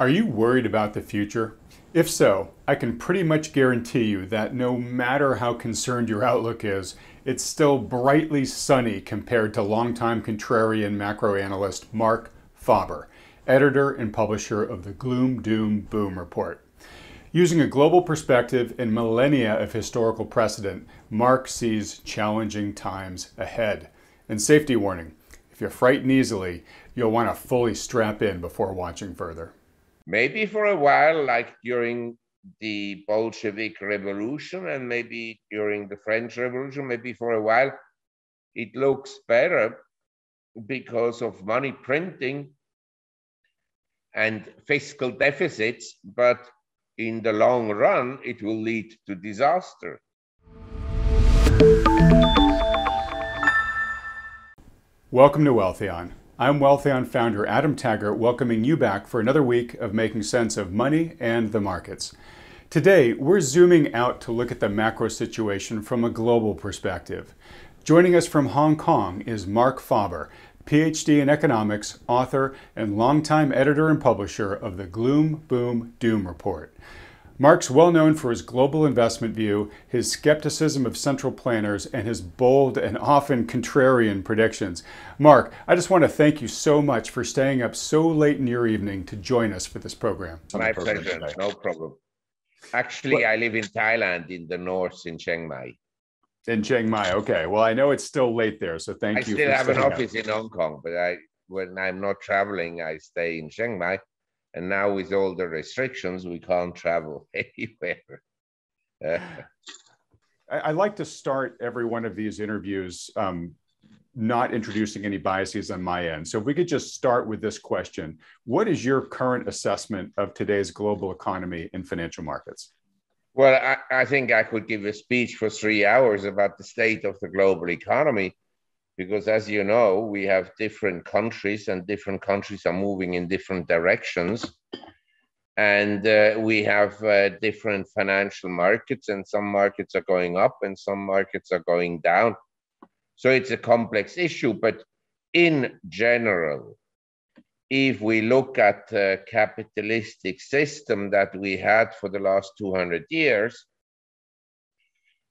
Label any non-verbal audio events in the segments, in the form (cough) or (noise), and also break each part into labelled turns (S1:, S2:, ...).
S1: Are you worried about the future? If so, I can pretty much guarantee you that no matter how concerned your outlook is, it's still brightly sunny compared to longtime contrarian macro analyst Marc Faber, editor and publisher of the Gloom Doom Boom Report. Using a global perspective and millennia of historical precedent, Marc sees challenging times ahead. And safety warning if you frighten easily, you'll want to fully strap in before watching further
S2: maybe for a while, like during the Bolshevik Revolution and maybe during the French Revolution, maybe for a while, it looks better because of money printing and fiscal deficits, but in the long run, it will lead to disaster.
S1: Welcome to Wealthion. I'm Wealthion founder Adam Taggart, welcoming you back for another week of making sense of money and the markets. Today, we're zooming out to look at the macro situation from a global perspective. Joining us from Hong Kong is Marc Faber, PhD in economics, author, and longtime editor and publisher of the Gloom, Boom, Doom Report. Marc's well known for his global investment view, his skepticism of central planners, and his bold and often contrarian predictions. Marc, I just want to thank you so much for staying up so late in your evening to join us for this program.
S2: My pleasure, no problem. Actually, I live in Thailand in the north in Chiang Mai.
S1: In Chiang Mai, okay. Well, I know it's still late there, so thank
S2: I
S1: you.
S2: I still have an office in Hong Kong, but I when I'm not traveling, I stay in Chiang Mai and now with all the restrictions, we can't travel (laughs) anywhere.
S1: I, I, like to start every one of these interviews um, not introducing any biases on my end. So if we could just start with this question, what is your current assessment of today's global economy and financial markets?
S2: Well, I, I think I could give a speech for three hours about the state of the global economy because as you know, we have different countries and different countries are moving in different directions. And uh, we have uh, different financial markets, and some markets are going up and some markets are going down. So it's a complex issue. But in general, if we look at the capitalistic system that we had for the last 200 years,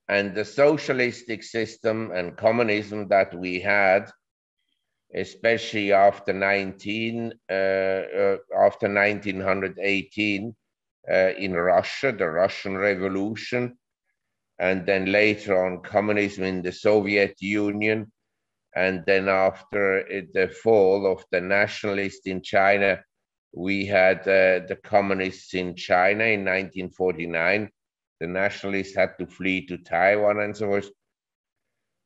S2: and the socialistic system and communism that we had, especially after 19 uh, uh, after 1918 uh, in Russia, the Russian Revolution, and then later on communism in the Soviet Union, and then after the fall of the nationalists in China, we had uh, the communists in China in 1949 the nationalists had to flee to Taiwan and so forth.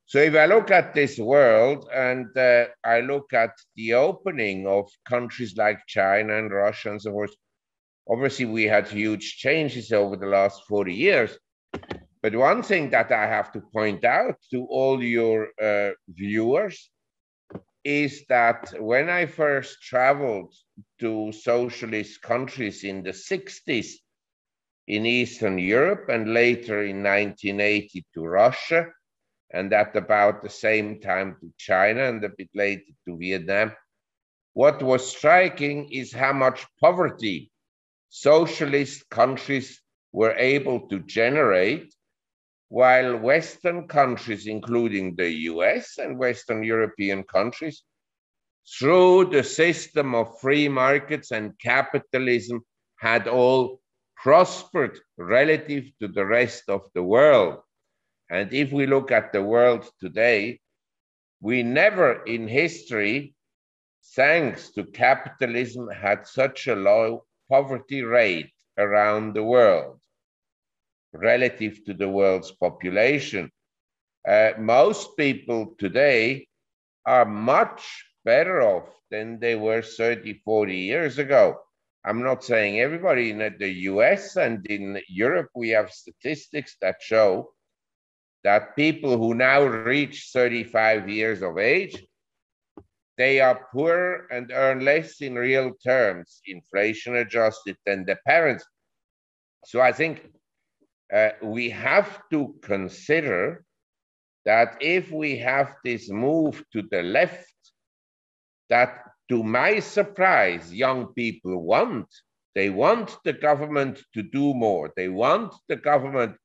S2: So if I look at this world and uh, I look at the opening of countries like China and Russia and so forth, obviously we had huge changes over the last 40 years. But one thing that I have to point out to all your uh, viewers is that when I first traveled to socialist countries in the 60s, in Eastern Europe and later in 1980 to Russia, and at about the same time to China and a bit later to Vietnam. What was striking is how much poverty socialist countries were able to generate, while Western countries, including the US and Western European countries, through the system of free markets and capitalism, had all prospered relative to the rest of the world. And if we look at the world today, we never in history, thanks to capitalism, had such a low poverty rate around the world relative to the world's population. Uh, most people today are much better off than they were 30, 40 years ago. I'm not saying everybody in the US and in Europe, we have statistics that show that people who now reach 35 years of age, they are poorer and earn less in real terms, inflation adjusted, than the parents. So I think uh, we have to consider that if we have this move to the left, that to my surprise, young people want, They want the government to do more. They want the government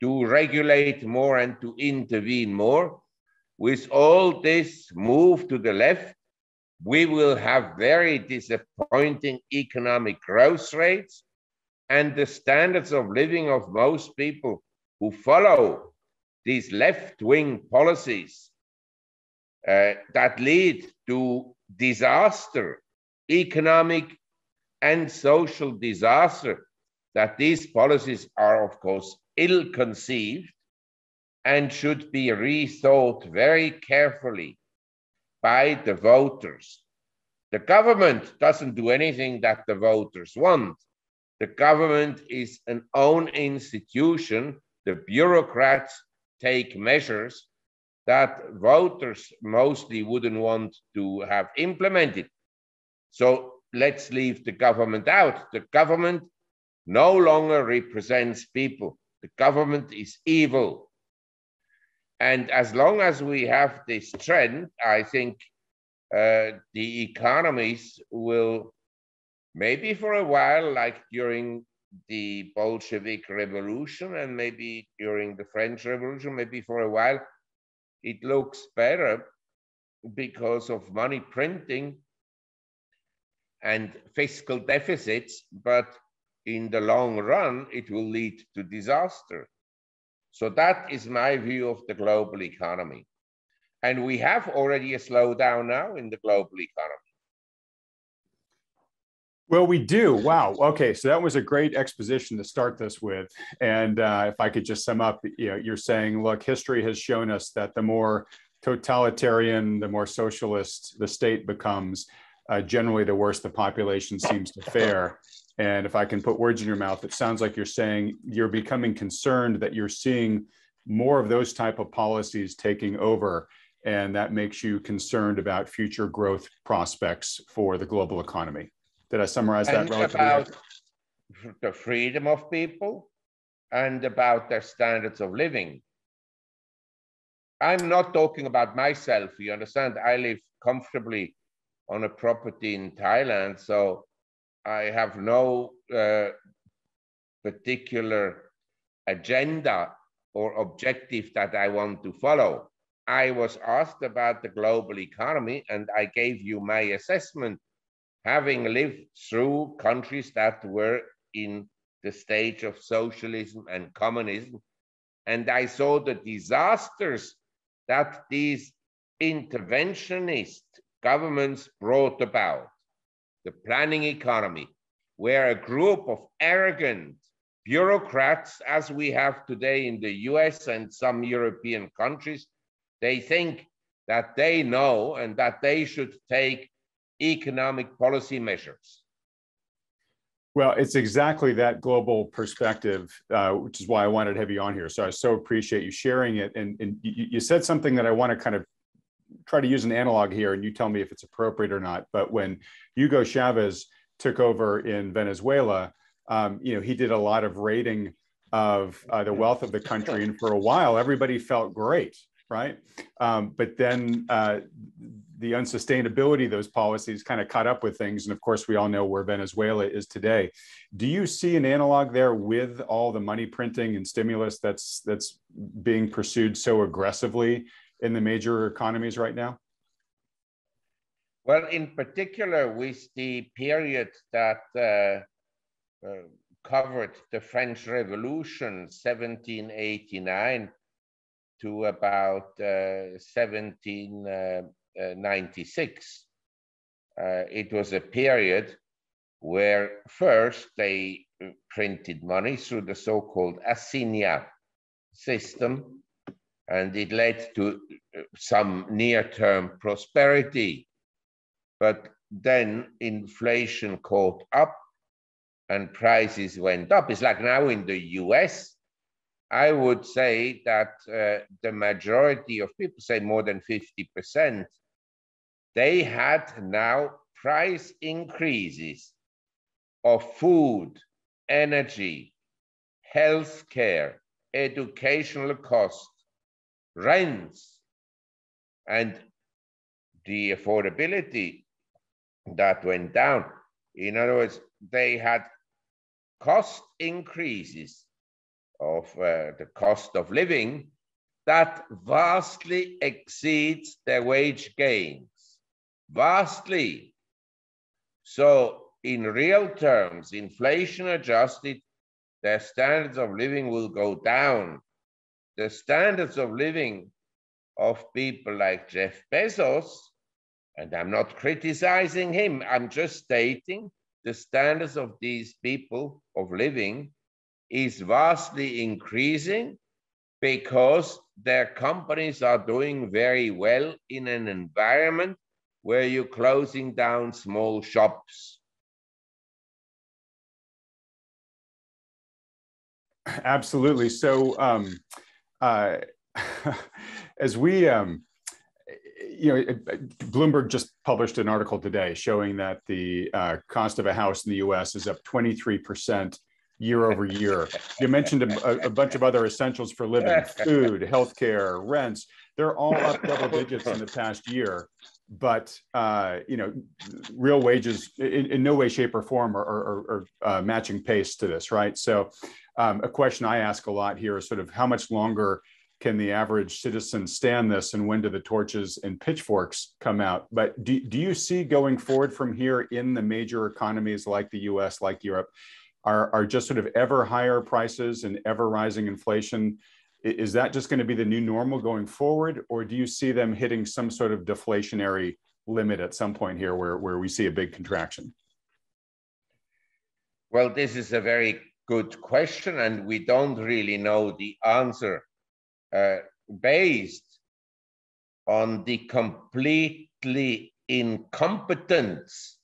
S2: to regulate more and to intervene more. With all this move to the left, we will have very disappointing economic growth rates and the standards of living of most people who follow these left-wing policies uh, that lead to disaster, economic and social disaster, that these policies are, of course, ill-conceived and should be rethought very carefully by the voters. The government doesn't do anything that the voters want. The government is an own institution. The bureaucrats take measures that voters mostly wouldn't want to have implemented. So let's leave the government out. The government no longer represents people. The government is evil. And as long as we have this trend, I think uh, the economies will, maybe for a while, like during the Bolshevik Revolution and maybe during the French Revolution, maybe for a while, it looks better because of money printing and fiscal deficits, but in the long run, it will lead to disaster. So that is my view of the global economy. And we have already a slowdown now in the global economy.
S1: Well, we do. Wow. Okay, so that was a great exposition to start this with. And uh, if I could just sum up, you know, you're saying, look, history has shown us that the more totalitarian, the more socialist the state becomes, uh, generally the worse the population seems to fare. And if I can put words in your mouth, it sounds like you're saying you're becoming concerned that you're seeing more of those type of policies taking over. And that makes you concerned about future growth prospects for the global economy. Did I summarize that
S2: and about the freedom of people and about their standards of living. I'm not talking about myself. You understand? I live comfortably on a property in Thailand. So I have no uh, particular agenda or objective that I want to follow. I was asked about the global economy and I gave you my assessment, having lived through countries that were in the stage of socialism and communism. And I saw the disasters that these interventionist governments brought about the planning economy, where a group of arrogant bureaucrats, as we have today in the US and some European countries, they think that they know and that they should take economic policy measures.
S1: Well, it's exactly that global perspective, uh, which is why I wanted to have you on here. So I so appreciate you sharing it. And, and you, you said something that I want to kind of try to use an analog here and you tell me if it's appropriate or not. But when Hugo Chavez took over in Venezuela, um, you know, he did a lot of raiding of uh, the wealth of the country. And for a while, everybody felt great, right? Um, but then uh, the unsustainability of those policies kind of caught up with things. And of course, we all know where Venezuela is today. Do you see an analog there with all the money printing and stimulus that's that's being pursued so aggressively in the major economies right now?
S2: Well, in particular, with the period that uh, uh, covered the French Revolution, 1789 to about uh, 17. Uh, uh, 96, uh, it was a period where first they uh, printed money through the so-called assignat system, and it led to some near-term prosperity. But then inflation caught up and prices went up. It's like now in the US, I would say that uh, the majority of people, say more than 50%, they had now price increases of food, energy, healthcare, educational costs, rents and the affordability that went down. In other words, they had cost increases of uh, the cost of living that vastly exceeds their wage gains, vastly. So in real terms, inflation adjusted, their standards of living will go down. The standards of living of people like Jeff Bezos, and I'm not criticizing him, I'm just stating the standards of these people of living is vastly increasing because their companies are doing very well in an environment where you're closing down small shops.
S1: Absolutely. So, um, uh, (laughs) as we, um, you know, Bloomberg just published an article today showing that the uh, cost of a house in the U.S. is up 23 percent year over year. You mentioned a, a, bunch of other essentials for living: food, healthcare, rents. They're all up double digits in the past year. But uh, you know, real wages in, in, no way, shape, or form are, are, are uh, matching pace to this, right? So, um, a question I ask a lot here is sort of how much longer can the average citizen stand this and when do the torches and pitchforks come out but do, do you see going forward from here in the major economies like the us like europe are, are just sort of ever higher prices and ever rising inflation is that just going to be the new normal going forward or do you see them hitting some sort of deflationary limit at some point here where, where we see a big contraction?
S2: Well this is a very good question and we don't really know the answer uh, based on the completely incompetence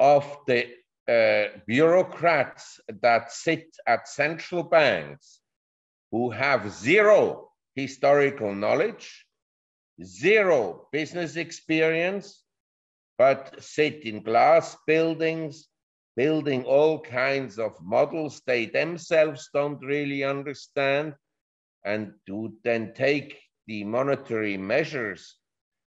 S2: of the Uh, bureaucrats that sit at central banks who have zero historical knowledge, zero business experience, but sit in glass buildings, building all kinds of models they themselves don't really understand, and to then take the monetary measures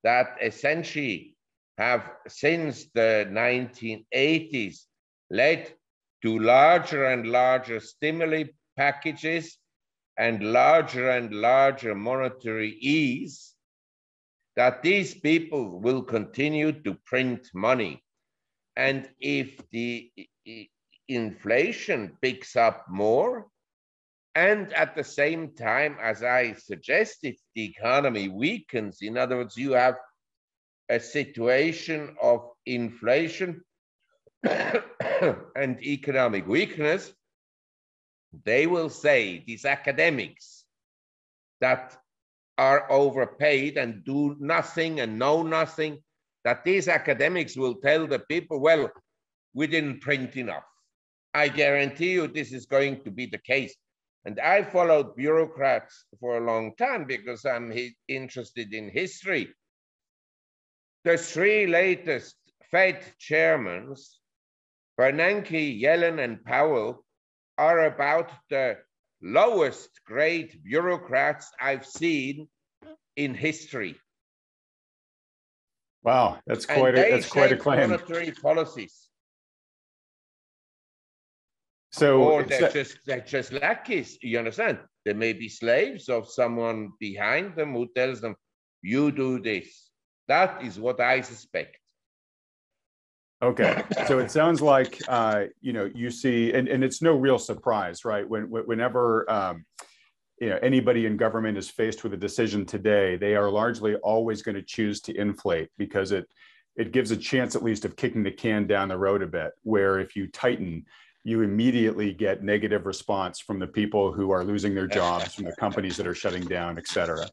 S2: that essentially have since the 1980s led to larger and larger stimuli packages and larger and larger monetary ease, that these people will continue to print money. And if the inflation picks up more, and at the same time, as I suggested, the economy weakens. In other words, you have a situation of inflation (coughs) and economic weakness, they will say, these academics that are overpaid and do nothing and know nothing, that these academics will tell the people, well, we didn't print enough. I guarantee you this is going to be the case. And I followed bureaucrats for a long time because I'm interested in history. The three latest Fed chairmen Bernanke, Yellen, and Powell are about the lowest grade bureaucrats I've seen in history.
S1: Wow, that's quite a, that's quite a claim.
S2: Monetary policies.
S1: So,
S2: or they're just they're just lackeys. You understand? They may be slaves of someone behind them who tells them, "You do this." That is what I suspect.
S1: Okay, (coughs) so it sounds like uh, you know you see, and, and it's no real surprise, right? When whenever um, you know anybody in government is faced with a decision today, they are largely always going to choose to inflate because it it gives a chance at least of kicking the can down the road a bit. Where if you tighten, you immediately get negative response from the people who are losing their jobs, from the companies that are shutting down, et cetera.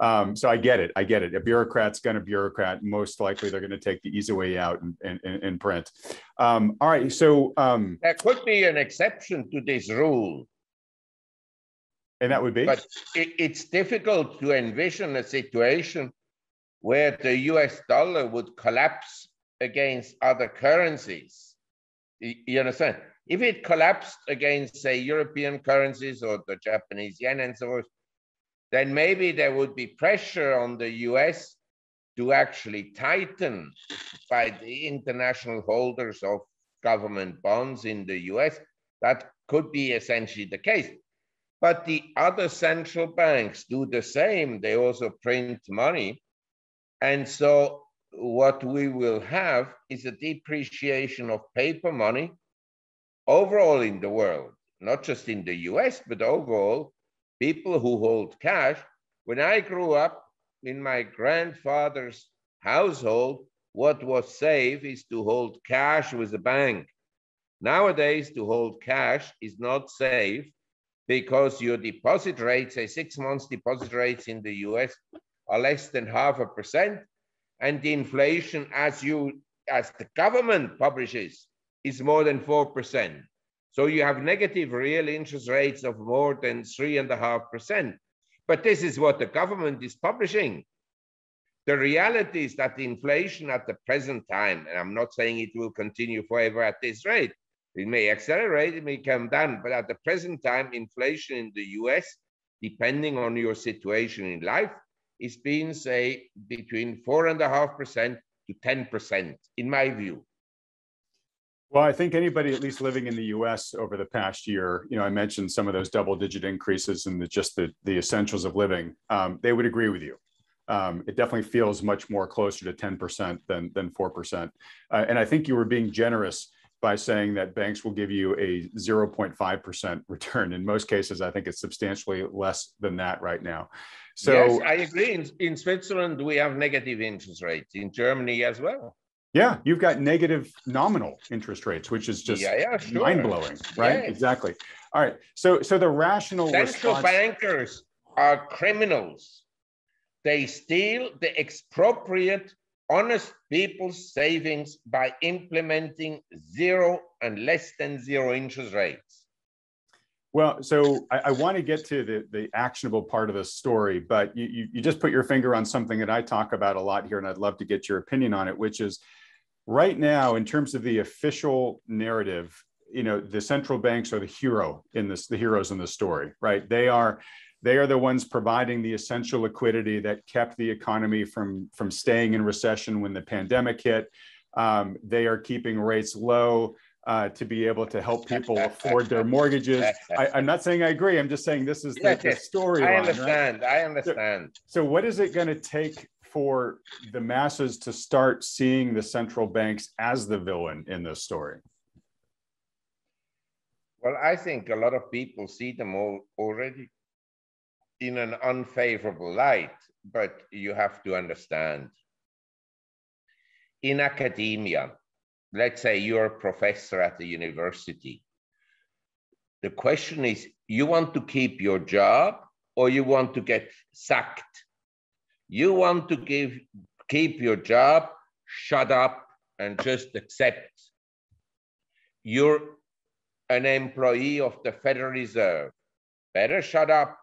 S1: Um, so I get it. I get it. A bureaucrat's going to bureaucrat. Most likely, they're going to take the easy way out and, and, and print. Um, all right. So um,
S2: there could be an exception to this rule,
S1: and that would be.
S2: But it, it's difficult to envision a situation where the U.S. dollar would collapse against other currencies. You understand? If it collapsed against, say, European currencies or the Japanese yen and so forth, then maybe there would be pressure on the US to actually tighten by the international holders of government bonds in the US. That could be essentially the case. But the other central banks do the same. They also print money. And so what we will have is a depreciation of paper money overall in the world, not just in the US, but overall, people who hold cash. When I grew up in my grandfather's household, what was safe is to hold cash with a bank. Nowadays, to hold cash is not safe because your deposit rates, say six months deposit rates in the US, are less than half a percent and the inflation as you as the government publishes is more than 4%. So you have negative real interest rates of more than three and a half percent. But this is what the government is publishing. The reality is that inflation at the present time, and I'm not saying it will continue forever at this rate, it may accelerate, it may come down, but at the present time, inflation in the US, depending on your situation in life, is being, say, between 4.5% to 10%, in my view.
S1: Well, I think anybody at least living in the U.S. over the past year, you know, I mentioned some of those double-digit increases in the, just the the essentials of living. Um, they would agree with you. Um, it definitely feels much more closer to 10% than than 4%. Uh, and I think you were being generous by saying that banks will give you a 0.5% return. In most cases, I think it's substantially less than that right now.
S2: So yes, I agree. In, in Switzerland, we have negative interest rates. In Germany as well.
S1: Yeah, you've got negative nominal interest rates, which is just yeah, yeah, sure. mind blowing, right? Yes. Exactly. All right. So, so the rational
S2: central response... bankers are criminals. They steal, they expropriate honest people's savings by implementing zero and less than zero interest rates.
S1: Well, so I, I, want to get to the, the actionable part of the story, but you, you, just put your finger on something that I talk about a lot here, and I'd love to get your opinion on it, which is right now, in terms of the official narrative, you know, the central banks are the hero in this, the heroes in the story, right? They are they are the ones providing the essential liquidity that kept the economy from from staying in recession when the pandemic hit. Um, they are keeping rates low uh, to be able to help people afford their mortgages. I, am not saying I agree. I'm just saying this is the, the story.
S2: I understand. Right? I understand.
S1: So, so what is it going to take for the masses to start seeing the central banks as the villain in this story?
S2: Well, I think a lot of people see them all already in an unfavorable light, but you have to understand. In academia, let's say you're a professor at the university. The question is, you want to keep your job or you want to get sacked? You want to give, keep your job, shut up and just accept. You're an employee of the Federal Reserve. Better shut up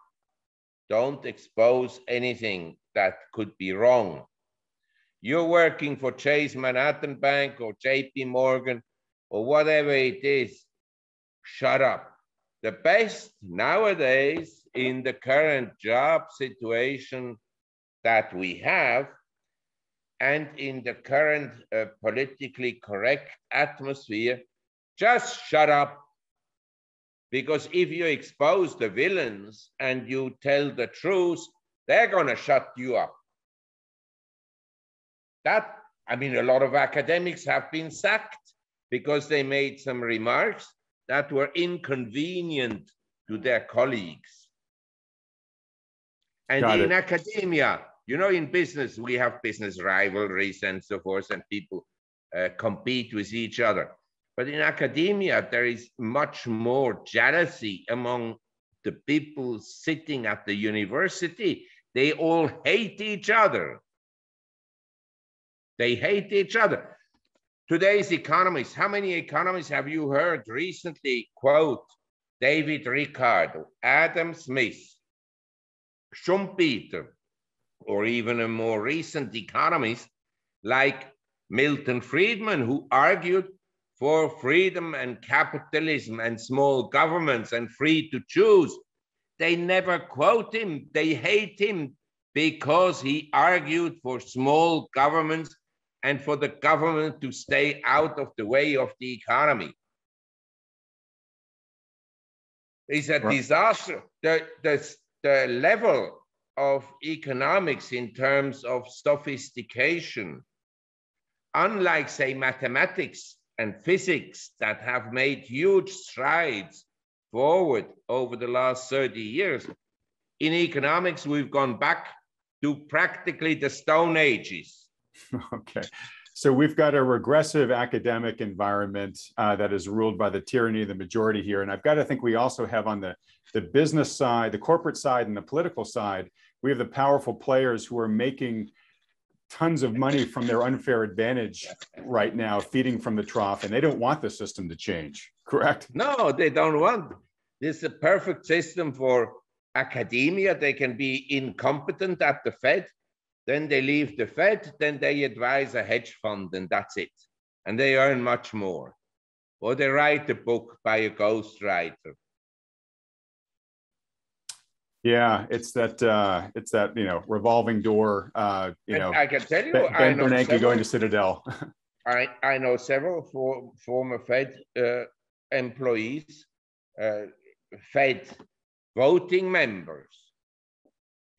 S2: don't expose anything that could be wrong. You're working for Chase Manhattan Bank or JP Morgan or whatever it is, shut up. The best nowadays in the current job situation that we have and in the current uh, politically correct atmosphere, just shut up because if you expose the villains and you tell the truth, they're going to shut you up. That, I mean, a lot of academics have been sacked because they made some remarks that were inconvenient to their colleagues. And Got in it. academia, you know, in business, we have business rivalries and so forth, and people uh, compete with each other. But in academia, there is much more jealousy among the people sitting at the university. They all hate each other. They hate each other. Today's economists, how many economists have you heard recently quote David Ricardo, Adam Smith, Schumpeter, or even a more recent economist like Milton Friedman, who argued for freedom and capitalism and small governments and free to choose. They never quote him, they hate him because he argued for small governments and for the government to stay out of the way of the economy. It's a right. disaster. The, the, the level of economics in terms of sophistication, unlike, say, mathematics and physics that have made huge strides forward over the last 30 years, in economics, we've gone back to practically the Stone Ages. (laughs)
S1: Okay. So we've got a regressive academic environment uh, that is ruled by the tyranny of the majority here. And I've got to think we also have on the, the business side, the corporate side, and the political side, we have the powerful players who are making tons of money from their unfair advantage right now, feeding from the trough, and they don't want the system to change, correct?
S2: No, they don't want. This is a perfect system for academia. They can be incompetent at the Fed then they leave the Fed, then they advise a hedge fund, and that's it. And they earn much more. Or they write a book by a ghostwriter.
S1: Yeah, it's that uh, it's that you know revolving door. Uh, you know,
S2: I can tell you,
S1: Ben, ben Bernanke several, going to Citadel. (laughs)
S2: I I know several for, former Fed uh, employees, uh, Fed voting members,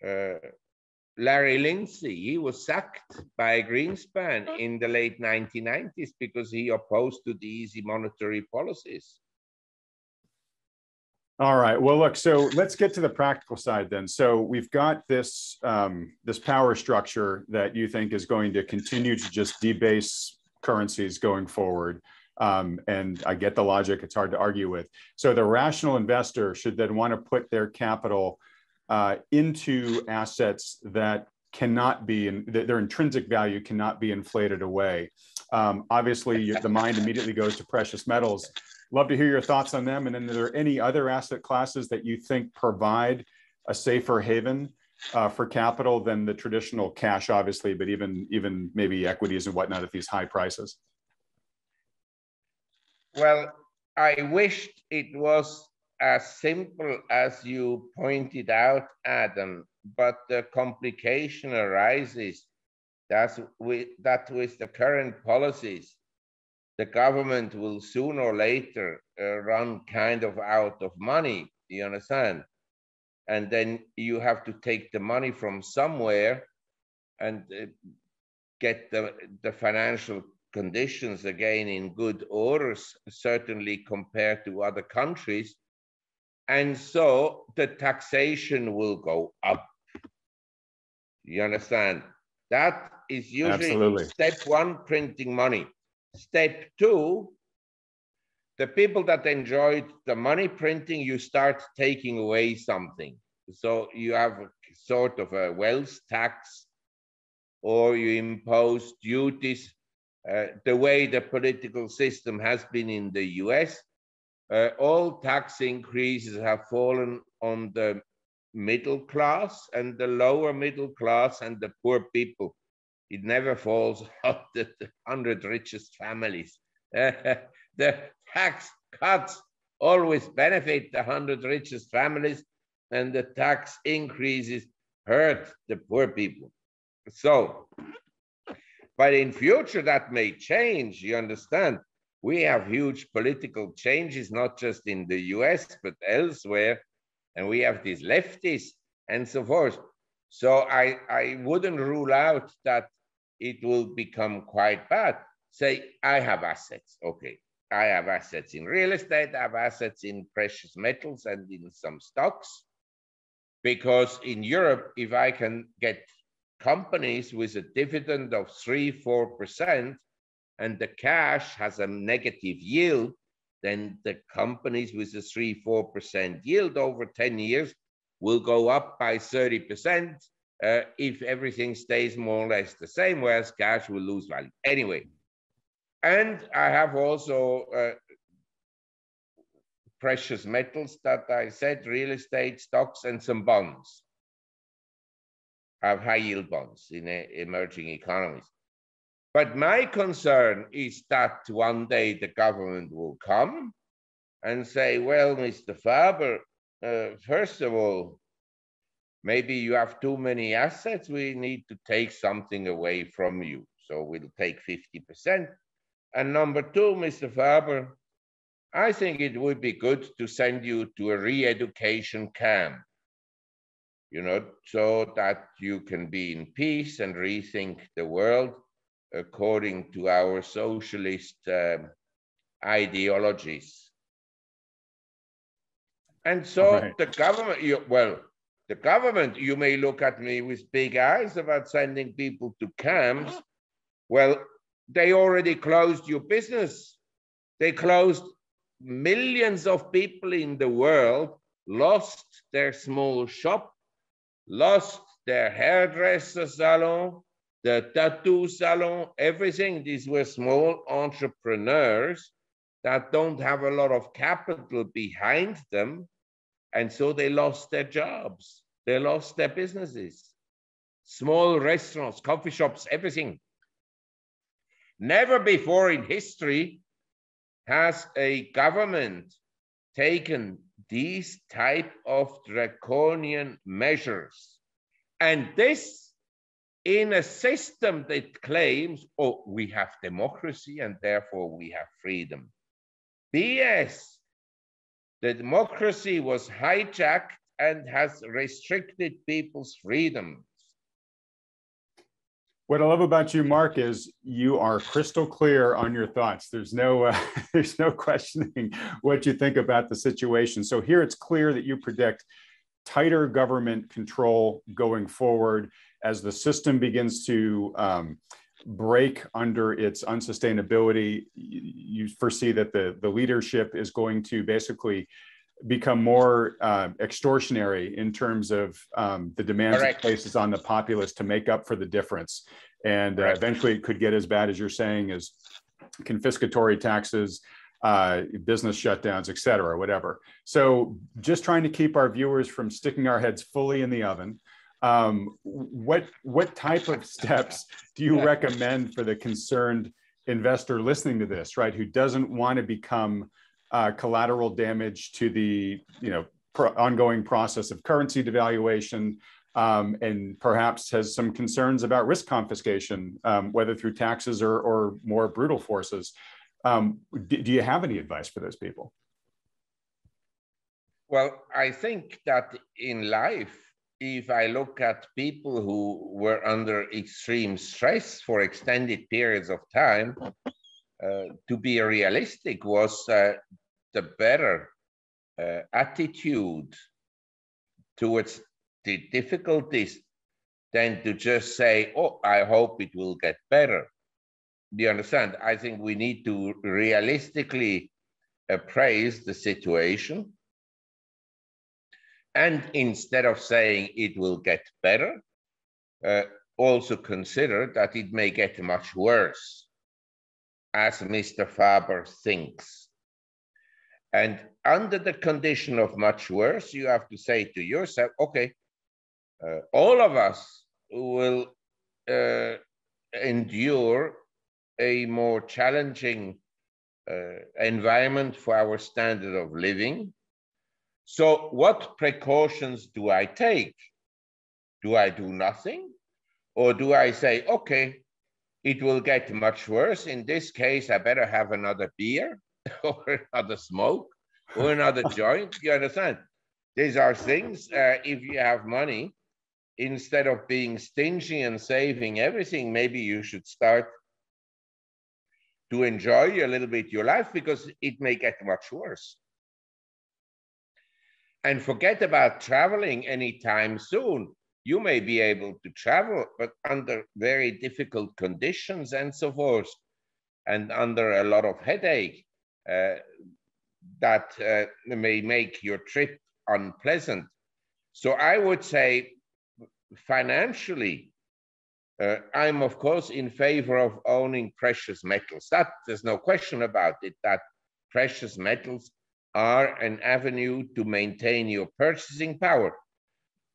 S2: uh, Larry Lindsey, he was sacked by Greenspan in the late 1990s because he opposed to the easy monetary policies.
S1: All right. Well, look. So let's get to the practical side then. So we've got this um, this power structure that you think is going to continue to just debase currencies going forward. Um, and I get the logic; it's hard to argue with. So the rational investor should then want to put their capital uh, into assets that cannot be, in, their intrinsic value cannot be inflated away. Um, obviously, the mind immediately goes to precious metals. Love to hear your thoughts on them. And then, are there any other asset classes that you think provide a safer haven uh, for capital than the traditional cash, obviously, but even even maybe equities and whatnot at these high prices?
S2: Well, I wished it was as simple as you pointed out, Adam, but the complication arises that with, that with the current policies, the government will sooner or later uh, run kind of out of money. You understand? And then you have to take the money from somewhere and uh, get the, the financial conditions again in good orders, certainly compared to other countries and so the taxation will go up. You understand? That is usually Absolutely. step one, printing money. Step two, the people that enjoyed the money printing, you start taking away something. So you have sort of a wealth tax or you impose duties. Uh, the way the political system has been in the US, uh, all tax increases have fallen on the middle class and the lower middle class and the poor people. It never falls (laughs) on the 100 richest families. (laughs) The tax cuts always benefit the 100 richest families, and the tax increases hurt the poor people. So, but in future that may change, you understand? We have huge political changes, not just in the US, but elsewhere. And we have these lefties and so forth. So I, I wouldn't rule out that it will become quite bad. Say, I have assets. Okay. I have assets in real estate, I have assets in precious metals and in some stocks. Because in Europe, if I can get companies with a dividend of three, four percent, and the cash has a negative yield, then the companies with a 3 4% yield over 10 years will go up by 30% uh, if everything stays more or less the same, whereas cash will lose value. Anyway, and I have also uh, precious metals that I said, real estate, stocks, and some bonds. I have high yield bonds in uh, emerging economies. But my concern is that one day the government will come and say, well, Mr. Faber, uh, first of all, maybe you have too many assets. We need to take something away from you. So we'll take 50%. And number two, Mr. Faber, I think it would be good to send you to a re-education camp, you know, so that you can be in peace and rethink the world according to our socialist um, ideologies. And so right. the government, you, well, the government, you may look at me with big eyes about sending people to camps. Well, they already closed your business. They closed millions of people in the world, lost their small shop, lost their hairdresser salon, the tattoo salon, everything. These were small entrepreneurs that don't have a lot of capital behind them. And so they lost their jobs, they lost their businesses, small restaurants, coffee shops, everything. Never before in history has a government taken these type of draconian measures. And this in a system that claims, oh, we have democracy and therefore we have freedom. BS. The democracy was hijacked and has restricted people's freedoms.
S1: What I love about you, Marc, is you are crystal clear on your thoughts. There's no, uh, (laughs) there's no questioning what you think about the situation. So here, it's clear that you predict tighter government control going forward as the system begins to um, break under its unsustainability. You foresee that the the leadership is going to basically become more uh, extortionary in terms of um, the demands Correct. it places on the populace to make up for the difference. And uh, eventually it could get as bad as you're saying as confiscatory taxes, uh, business shutdowns, et cetera, whatever. So just trying to keep our viewers from sticking our heads fully in the oven. Um, what, what type of steps do you recommend for the concerned investor listening to this, right, who doesn't want to become uh, collateral damage to the you know pro- ongoing process of currency devaluation, um, and perhaps has some concerns about risk confiscation, um, whether through taxes or, or more brutal forces. Um, do, do you have any advice for those people?
S2: Well, I think that in life, if I look at people who were under extreme stress for extended periods of time, uh, to be realistic was uh, the better uh, attitude towards the difficulties than to just say, oh, I hope it will get better. Do you understand? I think we need to realistically appraise the situation. And instead of saying it will get better, uh, also consider that it may get much worse as Mr. Faber thinks. And under the condition of much worse, you have to say to yourself, okay, uh, all of us will uh, endure a more challenging uh, environment for our standard of living. So, what precautions do I take? Do I do nothing? Or do I say, okay, it will get much worse. In this case, I better have another beer (laughs) or another smoke or another (laughs) joint. You understand? These are things, uh, if you have money, instead of being stingy and saving everything, maybe you should start to enjoy a little bit your life because it may get much worse. And forget about traveling anytime soon you may be able to travel, but under very difficult conditions and so forth, and under a lot of headache uh, that uh, may make your trip unpleasant. So I would say financially, uh, I'm of course in favor of owning precious metals. That there's no question about it. That precious metals are an avenue to maintain your purchasing power.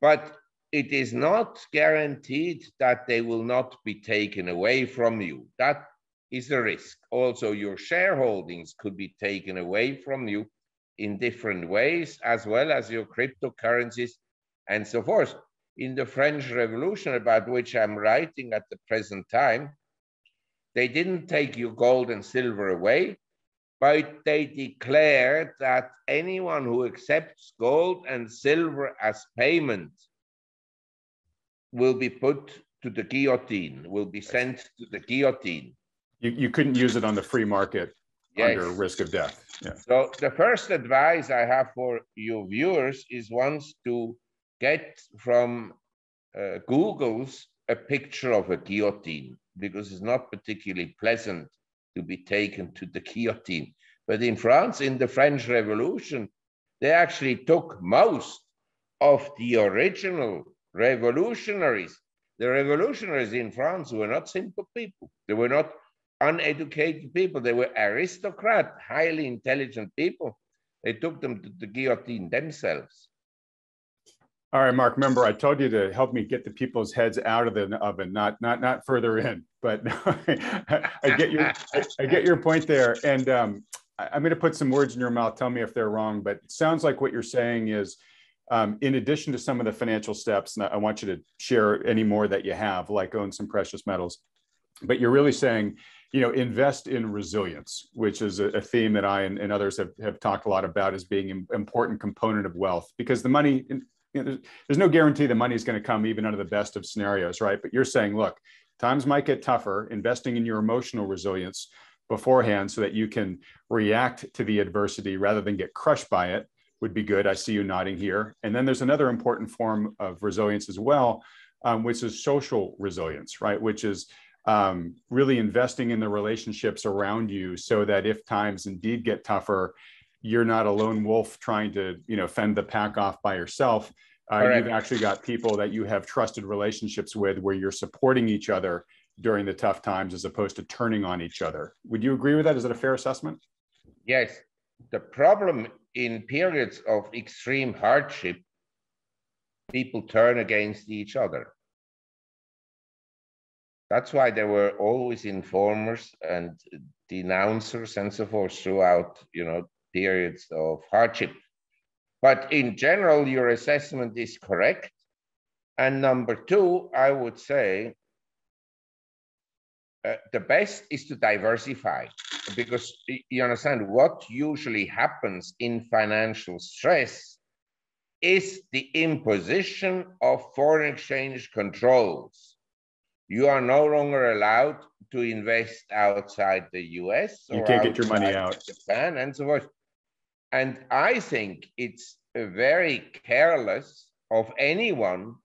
S2: But it is not guaranteed that they will not be taken away from you. That is a risk. Also, your shareholdings could be taken away from you in different ways, as well as your cryptocurrencies and so forth. In the French Revolution, about which I'm writing at the present time, They didn't take your gold and silver away, but they declared that anyone who accepts gold and silver as payment will be put to the guillotine, will be sent to the guillotine.
S1: You, you couldn't use it on the free market yes. under risk of death.
S2: Yeah. So the first advice I have for your viewers is once to get from uh, Google's a picture of a guillotine because it's not particularly pleasant to be taken to the guillotine. But in France, in the French Revolution, they actually took most of the original revolutionaries. The revolutionaries in France were not simple people. They were not uneducated people. They were aristocrat, highly intelligent people. They took them to the guillotine themselves.
S1: All right, Marc. Remember, I told you to help me get the people's heads out of the oven, not not not further in. But (laughs) I get your I, I, get your point there, and um, I, am going to put some words in your mouth. Tell me if they're wrong. But it sounds like what you're saying is, um, in addition to some of the financial steps, and I want you to share any more that you have, like own some precious metals. But you're really saying, you know, invest in resilience, which is a, a theme that I and, and, others have, have talked a lot about as being an important component of wealth, because the money you know, there's, there's no guarantee the money is going to come even under the best of scenarios, right? But you're saying, look, times might get tougher, investing in your emotional resilience beforehand so that you can react to the adversity rather than get crushed by it would be good. I see you nodding here. And then there's another important form of resilience as well, um, which is social resilience, right? Which is um, really investing in the relationships around you so that if times indeed get tougher, you're not a lone wolf trying to you know fend the pack off by yourself. Uh, you've actually got people that you have trusted relationships with where you're supporting each other during the tough times as opposed to turning on each other. Would you agree with that? Is that a fair assessment?
S2: Yes. The problem in periods of extreme hardship people turn against each other. That's why there were always informers and denouncers and so forth throughout you know periods of hardship. But in general, your assessment is correct. And number two, I would say uh, the best is to diversify because you understand what usually happens in financial stress is the imposition of foreign exchange controls. You are no longer allowed to invest outside the US.
S1: You can't get your money out.
S2: Japan and so forth. And I think it's very careless of anyone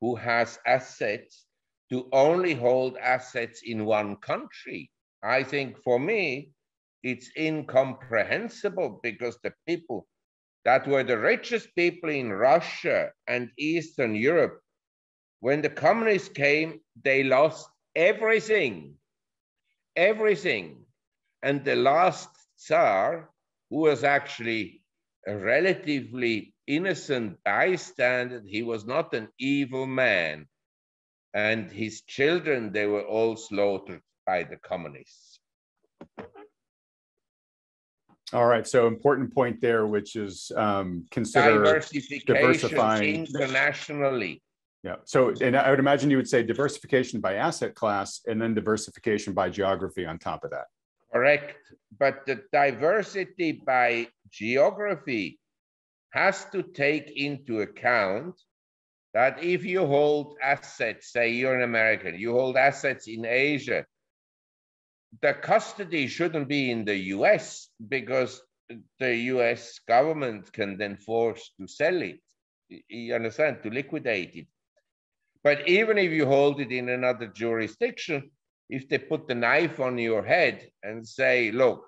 S2: who has assets to only hold assets in one country. I think for me, it's incomprehensible because the people that were the richest people in Russia and Eastern Europe, when the communists came, they lost everything, everything. And the last Tsar who was actually a relatively innocent bystander. He was not an evil man. And his children, they were all slaughtered by the communists.
S1: All right, so important point there, which is um, consider diversifying
S2: internationally.
S1: Yeah. So, and I would imagine you would say diversification by asset class and then diversification by geography on top of that.
S2: Correct. But the diversity by geography has to take into account that if you hold assets, say you're an American, you hold assets in Asia, the custody shouldn't be in the US because the US government can then force to sell it. You understand? To liquidate it. But even if you hold it in another jurisdiction, if they put the knife on your head and say, look,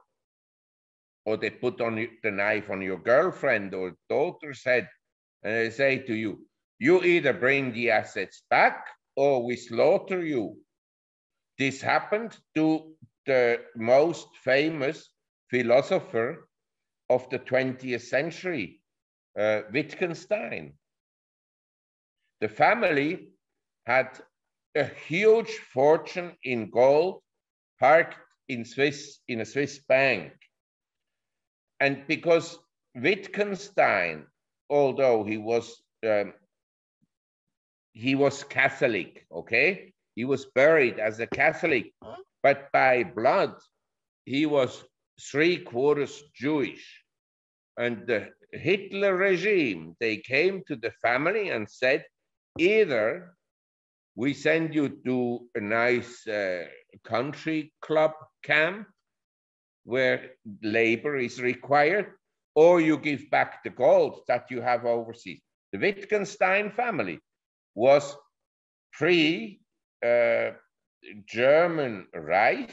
S2: or they put on the knife on your girlfriend or daughter's head, and they say to you, you either bring the assets back or we slaughter you. This happened to the most famous philosopher of the 20th century, uh, Wittgenstein. The family had a huge fortune in gold parked in Swiss in a Swiss bank. And because Wittgenstein, although he was um, he was Catholic, okay, he was buried as a Catholic, but by blood, he was three quarters Jewish. And the Hitler regime, they came to the family and said, either we send you to a nice uh, country club camp where labor is required, or you give back the gold that you have overseas. The Wittgenstein family was pre uh, German Reich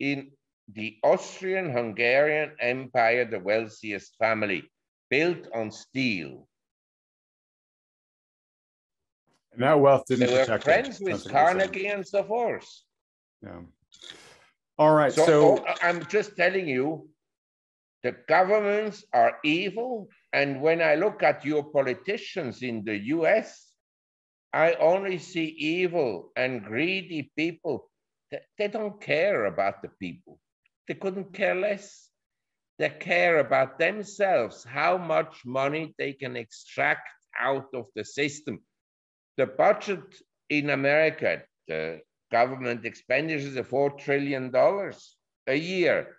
S2: in the Austrian Hungarian Empire, the wealthiest family, built on steel.
S1: And that wealth didn't
S2: they were friends with Carnegie and so forth.
S1: Yeah. All right. So,
S2: so oh, I'm just telling you, the governments are evil. And when I look at your politicians in the US, I only see evil and greedy people. They don't care about the people. They couldn't care less. They care about themselves, how much money they can extract out of the system. The budget in America, the uh, government expenditures are $4 trillion a year.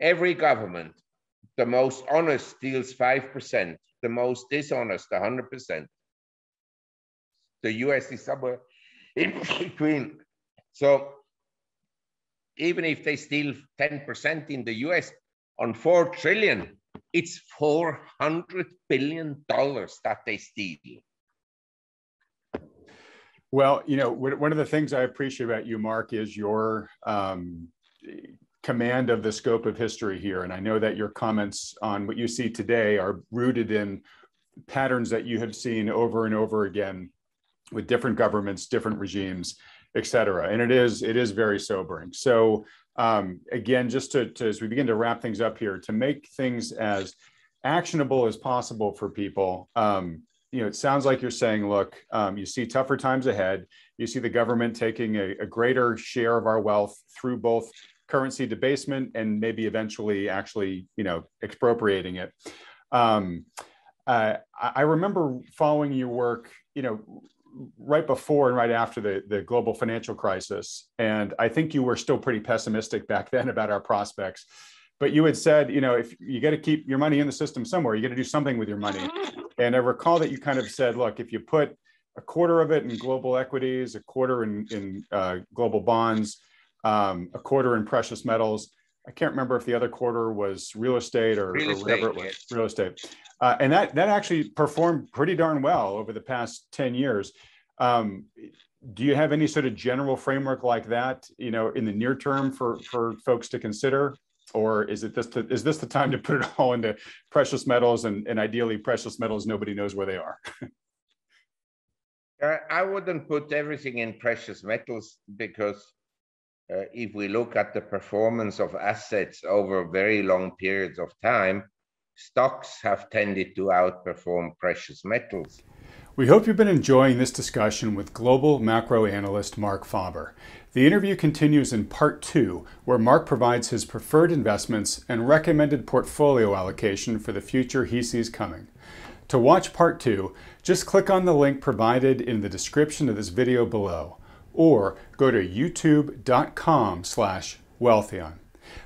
S2: Every government, the most honest steals 5%, the most dishonest, 100%. The US is somewhere (laughs) in between. So even if they steal 10% in the US on 4 trillion, it's 400 billion dollars that they steal.
S1: Well, you know, one of the things I appreciate about you, Marc, is your um, command of the scope of history here. And I know that your comments on what you see today are rooted in patterns that you have seen over and over again with different governments, different regimes, et cetera. And it is it is very sobering. So um, again, just to, to, as we begin to wrap things up here, to make things as actionable as possible for people. Um, you know, it sounds like you're saying, look, um, you see tougher times ahead. You see the government taking a, a greater share of our wealth through both currency debasement and maybe eventually actually, you know, expropriating it. Um, uh, I remember following your work, you know, right before and right after the, the global financial crisis. And I think you were still pretty pessimistic back (laughs) then about our prospects. But you had said, you know, if you got to keep your money in the system somewhere, you got to do something with your money. (laughs) And I recall that you kind of said, look, if you put a quarter of it in global equities, a quarter in, in uh, global bonds, um, a quarter in precious metals, I can't remember if the other quarter was real estate or, real estate, whatever it was, yes. real estate. Uh, and that that actually performed pretty darn well over the past 10 years. Um, do you have any sort of general framework like that, you know, in the near term for, for folks to consider? Or is it this to, is this the time to put it all into precious metals and, and ideally precious metals nobody knows where they are?
S2: I wouldn't put everything in precious metals because uh, if we look at the performance of assets over very long periods of time, stocks have tended to outperform precious metals.
S1: We hope you've been enjoying this discussion with global macro analyst Marc Faber. The interview continues in part two, where Marc provides his preferred investments and recommended portfolio allocation for the future he sees coming. To watch part two, just click on the link provided in the description of this video below or go to youtube.com slash wealthion.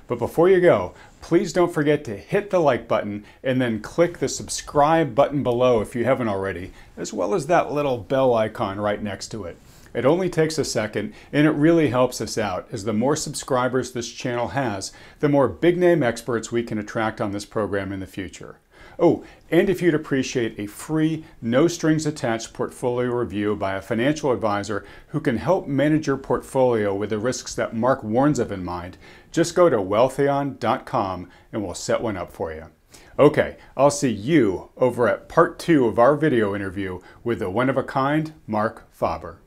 S1: But before you go, please don't forget to hit the like button and then click the subscribe button below if you haven't already, as well as that little bell icon right next to it. It only takes a second and it really helps us out as the more subscribers this channel has, the more big name experts we can attract on this program in the future. Oh, and if you'd appreciate a free, no strings attached portfolio review by a financial advisor who can help manage your portfolio with the risks that Marc warns of in mind, just go to wealthion.com and we'll set one up for you. Okay, I'll see you over at part two of our video interview with the one of a kind Marc Faber.